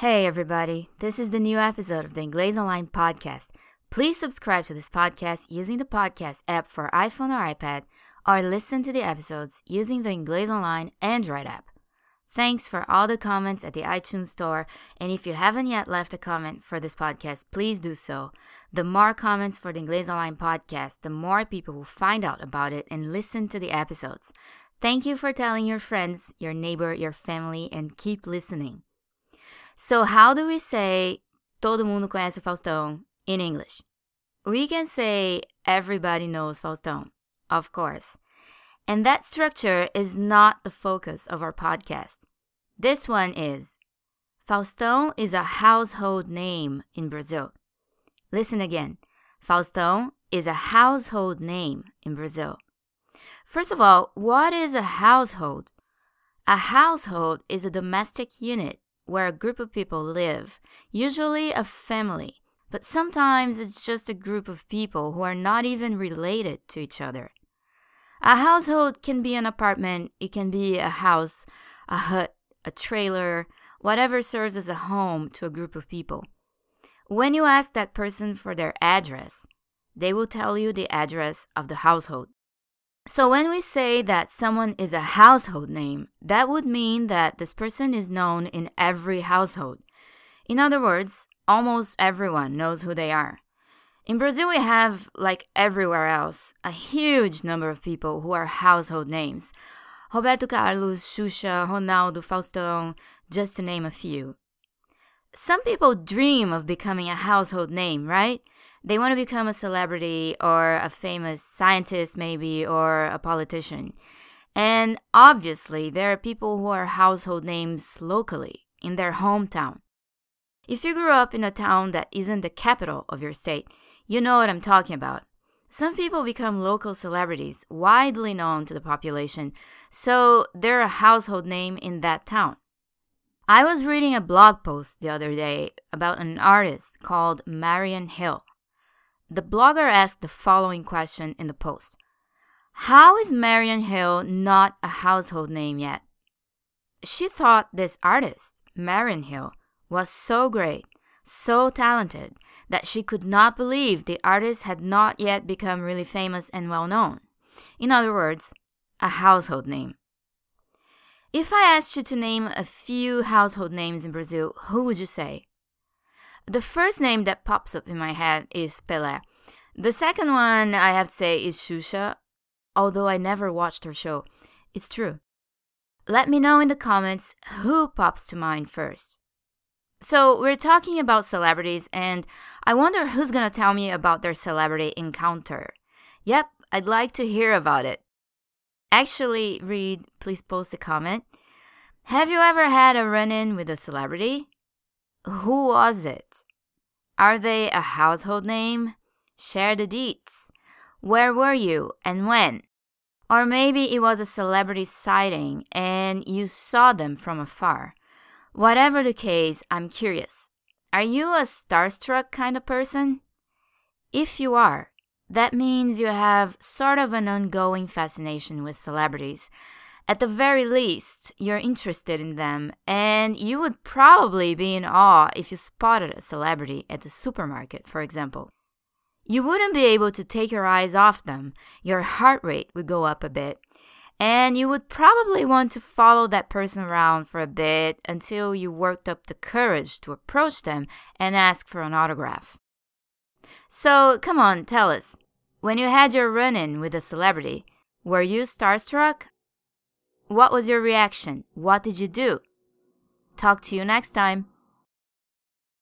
Hey, everybody. This is the new episode of the Inglês Online podcast. Please subscribe to this podcast using the podcast app for iPhone or iPad, or listen to the episodes using the Inglês Online Android app. Thanks for all the comments at the iTunes Store, and if you haven't yet left a comment for this podcast, please do so. The more comments for the Inglês Online podcast, the more people will find out about it and listen to the episodes. Thank you for telling your friends, your neighbor, your family, and keep listening. So, how do we say todo mundo conhece Faustão in English? We can say everybody knows Faustão, of course. And that structure is not the focus of our podcast. This one is Faustão is a household name in Brazil. Listen again. Faustão is a household name in Brazil. First of all, what is a household? A household is a domestic unit where a group of people live, usually a family, but sometimes it's just a group of people who are not even related to each other. A household can be an apartment, it can be a house, a hut, a trailer, whatever serves as a home to a group of people. When you ask that person for their address, they will tell you the address of the household. So when we say that someone is a household name, that would mean that this person is known in every household. In other words, almost everyone knows who they are. In Brazil, we have, like everywhere else, a huge number of people who are household names. Roberto Carlos, Xuxa, Ronaldo, Faustão, just to name a few. Some people dream of becoming a household name, right? They want to become a celebrity or a famous scientist, maybe, or a politician. And obviously, there are people who are household names locally, in their hometown. If you grew up in a town that isn't the capital of your state, you know what I'm talking about. Some people become local celebrities, widely known to the population, so they're a household name in that town. I was reading a blog post the other day about an artist called Marian Hill. The blogger asked the following question in the post How is Marian Hill not a household name yet? She thought this artist, Marian Hill, was so great, so talented, that she could not believe the artist had not yet become really famous and well known. In other words, a household name. If I asked you to name a few household names in Brazil, who would you say? The first name that pops up in my head is Pelé. The second one I have to say is Xuxa, although I never watched her show. It's true. Let me know in the comments who pops to mind first. So, we're talking about celebrities, and I wonder who's gonna tell me about their celebrity encounter. Yep, I'd like to hear about it. Actually, Reed, please post a comment. Have you ever had a run in with a celebrity? Who was it? Are they a household name? Share the deets. Where were you and when? Or maybe it was a celebrity sighting and you saw them from afar. Whatever the case, I'm curious. Are you a starstruck kind of person? If you are, that means you have sort of an ongoing fascination with celebrities at the very least, you're interested in them, and you would probably be in awe if you spotted a celebrity at the supermarket, for example. You wouldn't be able to take your eyes off them, your heart rate would go up a bit, and you would probably want to follow that person around for a bit until you worked up the courage to approach them and ask for an autograph. So, come on, tell us. When you had your run in with a celebrity, were you starstruck what was your reaction? What did you do? Talk to you next time.